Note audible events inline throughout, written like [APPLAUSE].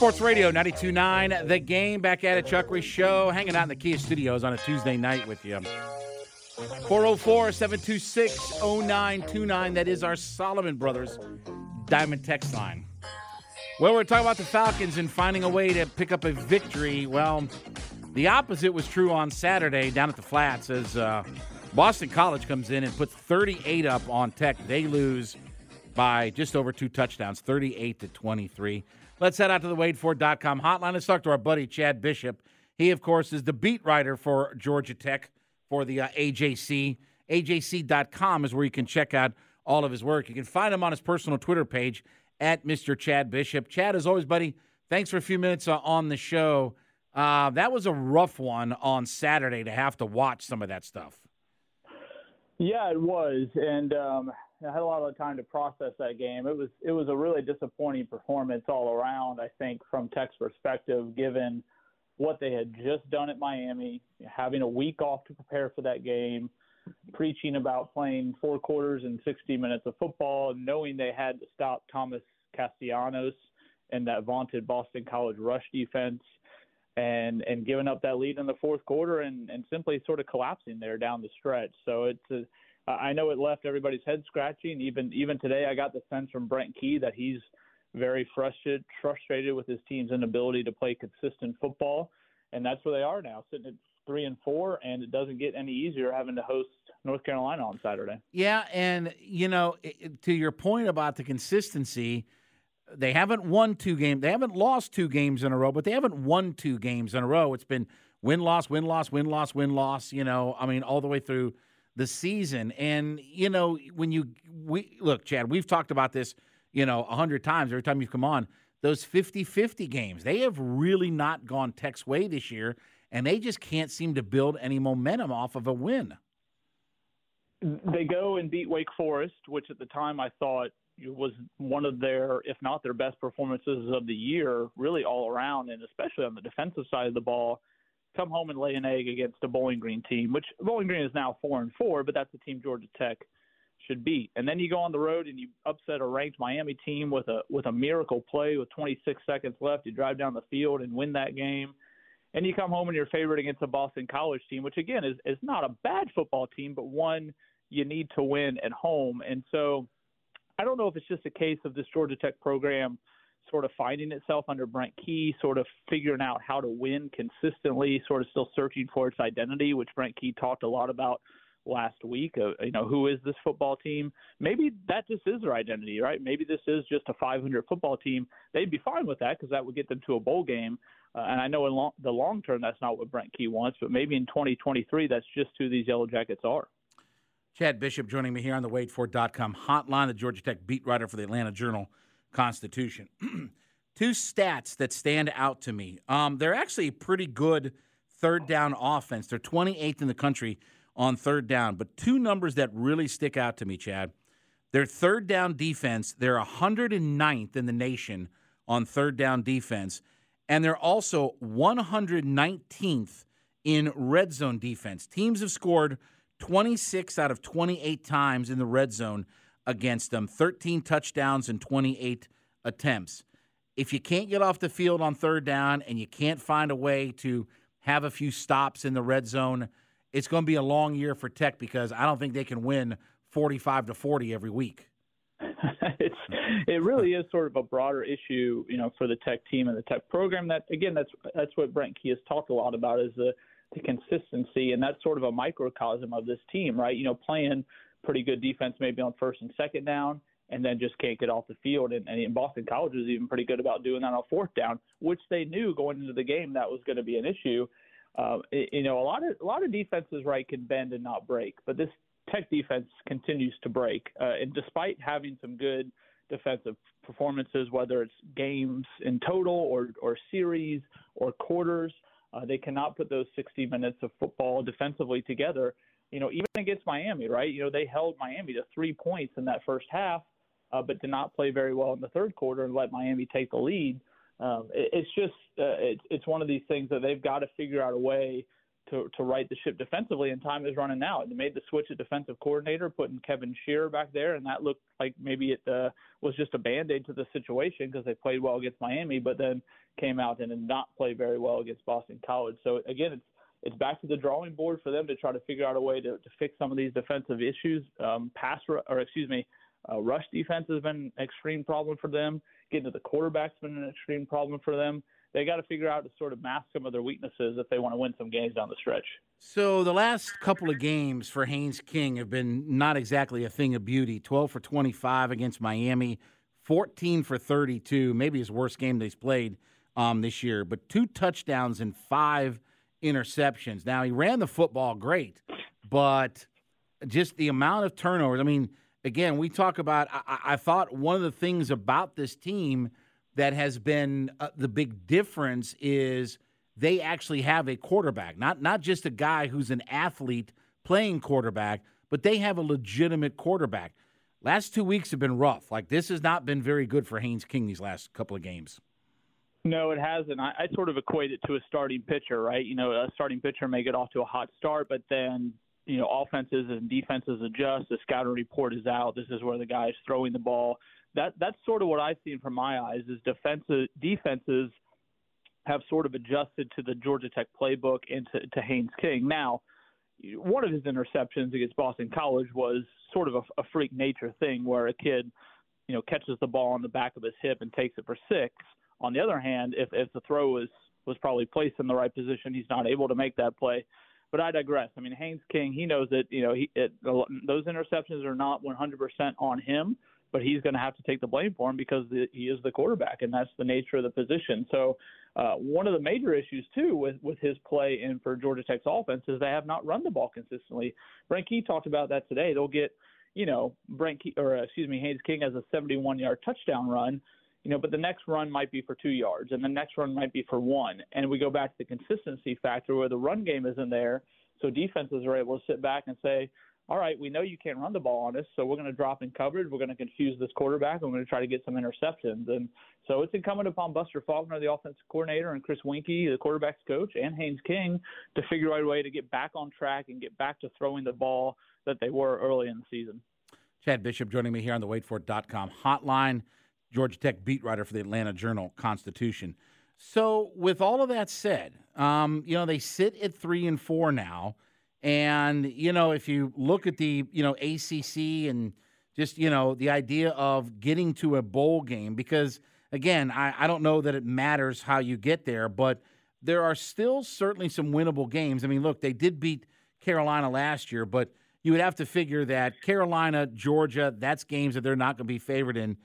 Sports Radio 92.9, The Game, back at it. Chuck Reese Show, hanging out in the Kia Studios on a Tuesday night with you. 404-726-0929, that is our Solomon Brothers Diamond Text line. Well, we're talking about the Falcons and finding a way to pick up a victory. Well, the opposite was true on Saturday down at the Flats as uh, Boston College comes in and puts 38 up on Tech. They lose by just over two touchdowns, 38 to 23. Let's head out to the WadeFord.com hotline. Let's talk to our buddy Chad Bishop. He, of course, is the beat writer for Georgia Tech for the uh, AJC. AJC.com is where you can check out all of his work. You can find him on his personal Twitter page at Mr. Chad Bishop. Chad, as always, buddy, thanks for a few minutes uh, on the show. Uh, that was a rough one on Saturday to have to watch some of that stuff. Yeah, it was, and um, I had a lot of time to process that game. It was it was a really disappointing performance all around. I think from Tech's perspective, given what they had just done at Miami, having a week off to prepare for that game, preaching about playing four quarters and 60 minutes of football, knowing they had to stop Thomas Castellanos and that vaunted Boston College rush defense, and and giving up that lead in the fourth quarter and and simply sort of collapsing there down the stretch. So it's a I know it left everybody's head scratching. Even even today, I got the sense from Brent Key that he's very frustrated frustrated with his team's inability to play consistent football, and that's where they are now, sitting at three and four, and it doesn't get any easier having to host North Carolina on Saturday. Yeah, and you know, to your point about the consistency, they haven't won two games. They haven't lost two games in a row, but they haven't won two games in a row. It's been win loss, win loss, win loss, win loss. You know, I mean, all the way through the season. And you know, when you we look, Chad, we've talked about this, you know, a hundred times every time you've come on. Those 50-50 games, they have really not gone Tech's way this year, and they just can't seem to build any momentum off of a win. They go and beat Wake Forest, which at the time I thought was one of their, if not their best performances of the year, really all around, and especially on the defensive side of the ball come home and lay an egg against a Bowling Green team, which Bowling Green is now four and four, but that's the team Georgia Tech should beat. And then you go on the road and you upset a ranked Miami team with a with a miracle play with 26 seconds left. You drive down the field and win that game. And you come home and you're favored against a Boston College team, which again is is not a bad football team, but one you need to win at home. And so I don't know if it's just a case of this Georgia Tech program sort of finding itself under Brent Key, sort of figuring out how to win consistently, sort of still searching for its identity, which Brent Key talked a lot about last week. Uh, you know, who is this football team? Maybe that just is their identity, right? Maybe this is just a 500 football team. They'd be fine with that because that would get them to a bowl game. Uh, and I know in the long term that's not what Brent Key wants, but maybe in 2023 that's just who these Yellow Jackets are. Chad Bishop joining me here on the WadeFord.com hotline, the Georgia Tech beat writer for the Atlanta Journal Constitution. [CLEARS THROAT] Two stats that stand out to me. Um, they're actually a pretty good third down offense. They're 28th in the country on third down, but two numbers that really stick out to me, Chad. Their third down defense, they're 109th in the nation on third down defense, and they're also 119th in red zone defense. Teams have scored 26 out of 28 times in the red zone against them 13 touchdowns and 28 attempts. If you can't get off the field on third down and you can't find a way to have a few stops in the red zone, it's going to be a long year for Tech because I don't think they can win 45 to 40 every week. [LAUGHS] it's it [LAUGHS] really is sort of a broader issue, you know, for the Tech team and the Tech program. That again, that's that's what Brent Key has talked a lot about is the the consistency, and that's sort of a microcosm of this team, right? You know, playing pretty good defense maybe on first and second down, and then just can't get off the field. And, and Boston College was even pretty good about doing that on fourth down, which they knew going into the game that was going to be an issue. Uh, you know, a lot of a lot of defenses right can bend and not break, but this Tech defense continues to break. Uh, and despite having some good defensive performances, whether it's games in total or or series or quarters, uh, they cannot put those 60 minutes of football defensively together. You know, even against Miami, right? You know, they held Miami to three points in that first half, uh, but did not play very well in the third quarter and let Miami take the lead. Um, it, it's just uh, it's it's one of these things that they've got to figure out a way to to right the ship defensively, and time is running out. They made the switch at defensive coordinator, putting Kevin Sherrer back there, and that looked like maybe it uh, was just a band aid to the situation because they played well against Miami, but then came out and did not play very well against Boston College. So again, it's it's back to the drawing board for them to try to figure out a way to, to fix some of these defensive issues. Um, pass or excuse me, uh, rush defense has been an extreme problem for them. Getting to the quarterback's been an extreme problem for them. They got to figure out to sort of mask some of their weaknesses if they want to win some games down the stretch. So the last couple of games for Haynes King have been not exactly a thing of beauty. 12 for 25 against Miami, 14 for 32, maybe his worst game they've played um, this year, but two touchdowns and five interceptions. Now he ran the football great, but just the amount of turnovers. I mean, again, we talk about. I, I thought one of the things about this team that has been uh, the big difference is they actually have a quarterback, not not just a guy who's an athlete playing quarterback, but they have a legitimate quarterback. Last two weeks have been rough. Like this has not been very good for Haynes King these last couple of games. No, it hasn't. I, I sort of equate it to a starting pitcher, right? You know, a starting pitcher may get off to a hot start, but then you know offenses and defenses adjust. The scouting report is out. This is where the guy is throwing the ball. That that's sort of what I've seen from my eyes is defensive defenses have sort of adjusted to the Georgia Tech playbook and to, to Haynes King. Now, one of his interceptions against Boston College was sort of a, a freak nature thing where a kid, you know, catches the ball on the back of his hip and takes it for six. On the other hand, if if the throw was was probably placed in the right position, he's not able to make that play. But I digress. I mean, Haynes King, he knows that you know he it, those interceptions are not 100% on him, but he's going to have to take the blame for him because the, he is the quarterback, and that's the nature of the position. So uh, one of the major issues too with with his play and for Georgia Tech's offense is they have not run the ball consistently. Brent Key talked about that today. They'll get you know Brent Key, or uh, excuse me Haynes King has a 71 yard touchdown run you know, but the next run might be for two yards, and the next run might be for one. And we go back to the consistency factor where the run game isn't there, so defenses are able to sit back and say, all right, we know you can't run the ball on us, so we're going to drop in coverage. We're going to confuse this quarterback. We're going to try to get some interceptions. And so it's incumbent upon Buster Faulkner, the offensive coordinator, and Chris Weinke, the quarterback's coach, and Haynes King to figure out a way to get back on track and get back to throwing the ball that they were early in the season. Chad Bishop joining me here on the WadeFord.com hotline. Georgia Tech beat writer for the Atlanta Journal Constitution. So, with all of that said, um, you know they sit at three and four now, and you know if you look at the you know ACC and just you know the idea of getting to a bowl game, because again, I, I don't know that it matters how you get there, but there are still certainly some winnable games. I mean, look, they did beat Carolina last year, but you would have to figure that Carolina, Georgia, that's games that they're not going to be favored in.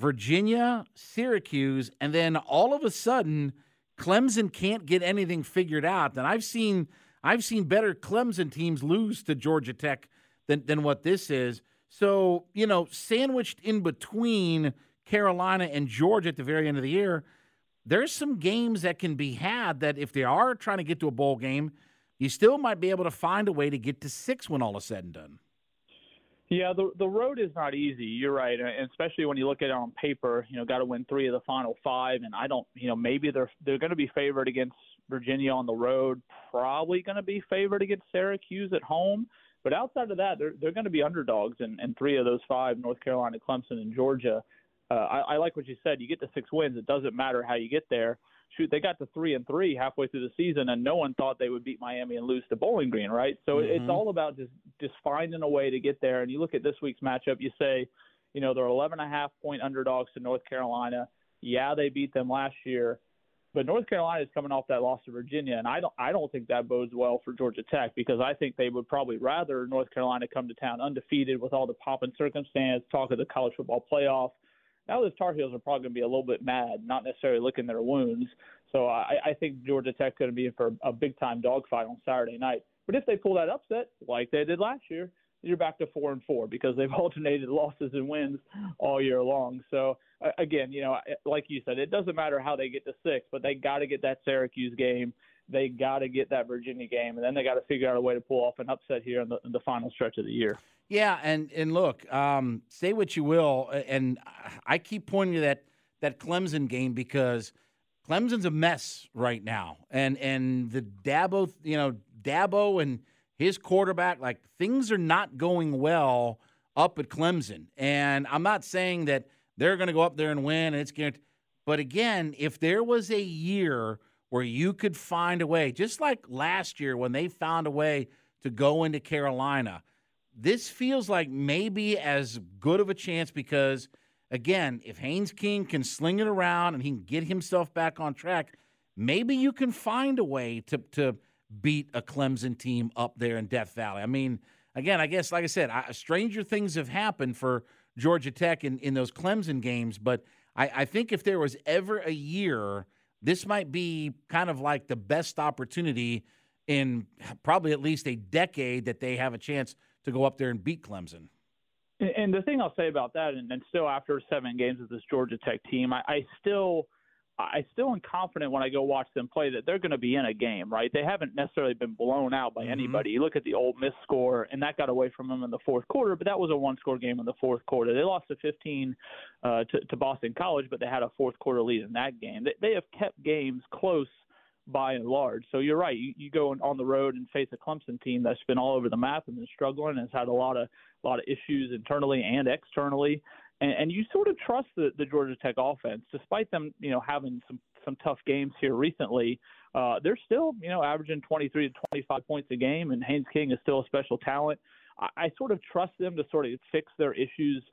Virginia, Syracuse, and then all of a sudden, Clemson can't get anything figured out. And I've seen I've seen better Clemson teams lose to Georgia Tech than, than what this is. So, you know, sandwiched in between Carolina and Georgia at the very end of the year, there's some games that can be had that if they are trying to get to a bowl game, you still might be able to find a way to get to six when all is said and done. Yeah, the the road is not easy. You're right, and especially when you look at it on paper. You know, got to win three of the final five, and I don't. You know, maybe they're they're going to be favored against Virginia on the road. Probably going to be favored against Syracuse at home. But outside of that, they're they're going to be underdogs in, in three of those five: North Carolina, Clemson, and Georgia. Uh, I, I like what you said. You get the six wins. It doesn't matter how you get there shoot, they got to three and three halfway through the season, and no one thought they would beat Miami and lose to Bowling Green, right? So mm-hmm. it's all about just just finding a way to get there. And you look at this week's matchup, you say, You know, they're 11 and a half point underdogs to North Carolina. Yeah, they beat them last year, but North Carolina is coming off that loss to Virginia, and I don't I don't think that bodes well for Georgia Tech because I think they would probably rather North Carolina come to town undefeated with all the pomp and circumstance, talk of the college football playoff. Now the Tar Heels are probably going to be a little bit mad, not necessarily licking their wounds. So I, I think Georgia Tech's going to be in for a big time dogfight on Saturday night. But if they pull that upset like they did last year, you're back to four and four because they've [LAUGHS] alternated losses and wins all year long. So again, you know, like you said, it doesn't matter how they get to six, but they got to get that Syracuse game. They got to get that Virginia game, and then they got to figure out a way to pull off an upset here in the, in the final stretch of the year. Yeah, and and look, um, say what you will, and I keep pointing to that that Clemson game because Clemson's a mess right now, and and the Dabo, you know, Dabo and his quarterback, like things are not going well up at Clemson. And I'm not saying that they're going to go up there and win and it's guaranteed. But again, if there was a year where you could find a way, just like last year when they found a way to go into Carolina, this feels like maybe as good of a chance because, again, if Haynes King can sling it around and he can get himself back on track, maybe you can find a way to to beat a Clemson team up there in Death Valley. I mean, again, I guess, like I said, I, stranger things have happened for Georgia Tech in, in those Clemson games, but I, I think if there was ever a year, this might be kind of like the best opportunity in probably at least a decade that they have a chance to go up there and beat Clemson. And the thing I'll say about that, and, still after seven games with this Georgia Tech team, I still – I still am confident when I go watch them play that they're going to be in a game, right? They haven't necessarily been blown out by mm-hmm. anybody. You look at the Ole Miss score, and that got away from them in the fourth quarter, but that was a one-score game in the fourth quarter. They lost to 15 uh, to, to Boston College, but they had a fourth quarter lead in that game. They, they have kept games close by and large. So you're right. You, you go on the road and face a Clemson team that's been all over the map and been struggling and has had a lot of a lot of issues internally and externally and, and you sort of trust the, the Georgia Tech offense, despite them, you know, having some some tough games here recently. Uh, they're still, you know, averaging 23 to 25 points a game, and Haynes King is still a special talent. I, I sort of trust them to sort of fix their issues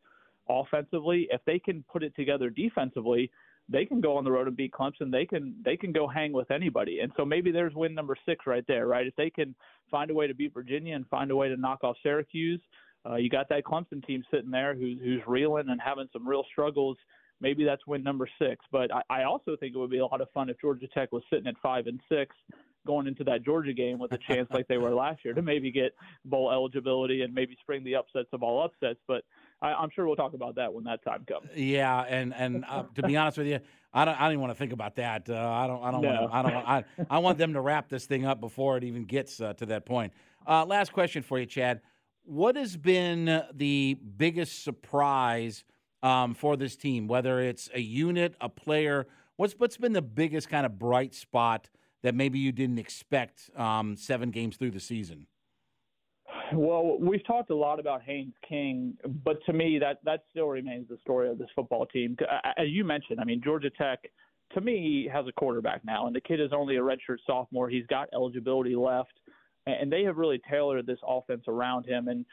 offensively. If they can put it together defensively, they can go on the road and beat Clemson. They can they can go hang with anybody. And so maybe there's win number six right there, right? If they can find a way to beat Virginia and find a way to knock off Syracuse, uh, you got that Clemson team sitting there who's who's reeling and having some real struggles. Maybe that's win number six. But I, I also think it would be a lot of fun if Georgia Tech was sitting at five and six going into that Georgia game with a chance like they were [LAUGHS] last year to maybe get bowl eligibility and maybe spring the upsets of all upsets. But I, am sure we'll talk about that when that time comes. Yeah, and and uh, to be honest with you, I don't I don't even want to think about that. Uh, I don't I don't no. want I don't want, I, I want them to wrap this thing up before it even gets uh, to that point. Uh, last question for you, Chad what has been the biggest surprise um, for this team? Whether it's a unit, a player, what's what's been the biggest kind of bright spot that maybe you didn't expect um, seven games through the season? Well, we've talked a lot about Haynes King, but to me, that that still remains the story of this football team. As you mentioned, I mean, Georgia Tech, to me, has a quarterback now, and the kid is only a redshirt sophomore. He's got eligibility left and they have really tailored this offense around him and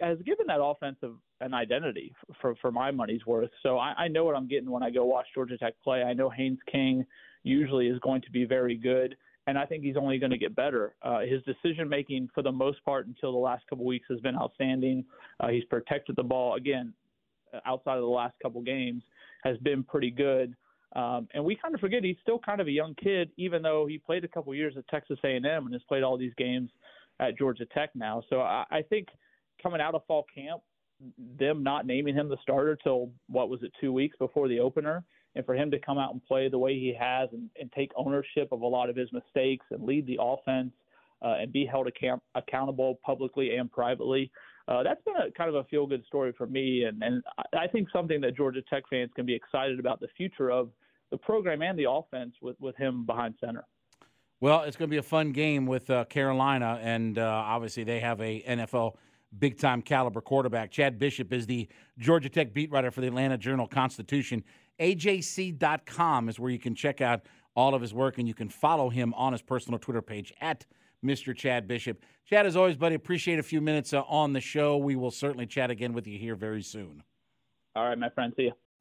has given that offensive an identity for for my money's worth. So I, I know what I'm getting when I go watch Georgia Tech play. I know Haynes King usually is going to be very good, and I think he's only going to get better. Uh, his decision making, for the most part, until the last couple weeks, has been outstanding. Uh, he's protected the ball again outside of the last couple games has been pretty good. Um, and we kind of forget he's still kind of a young kid, even though he played a couple years at Texas A&M and has played all these games at Georgia Tech now. So I, I think coming out of fall camp, them not naming him the starter till what was it two weeks before the opener, and for him to come out and play the way he has and, and take ownership of a lot of his mistakes and lead the offense uh, and be held account- accountable publicly and privately. Uh, that's been a kind of a feel good story for me, and, and I think something that Georgia Tech fans can be excited about the future of the program and the offense with, with him behind center. Well, it's going to be a fun game with uh, Carolina, and uh, obviously they have a NFL big time caliber quarterback. Chad Bishop is the Georgia Tech beat writer for the Atlanta Journal Constitution. AJC.com is where you can check out all of his work, and you can follow him on his personal Twitter page at Mr. Chad Bishop. Chad, as always, buddy, appreciate a few minutes uh, on the show. We will certainly chat again with you here very soon. All right, my friend. See you.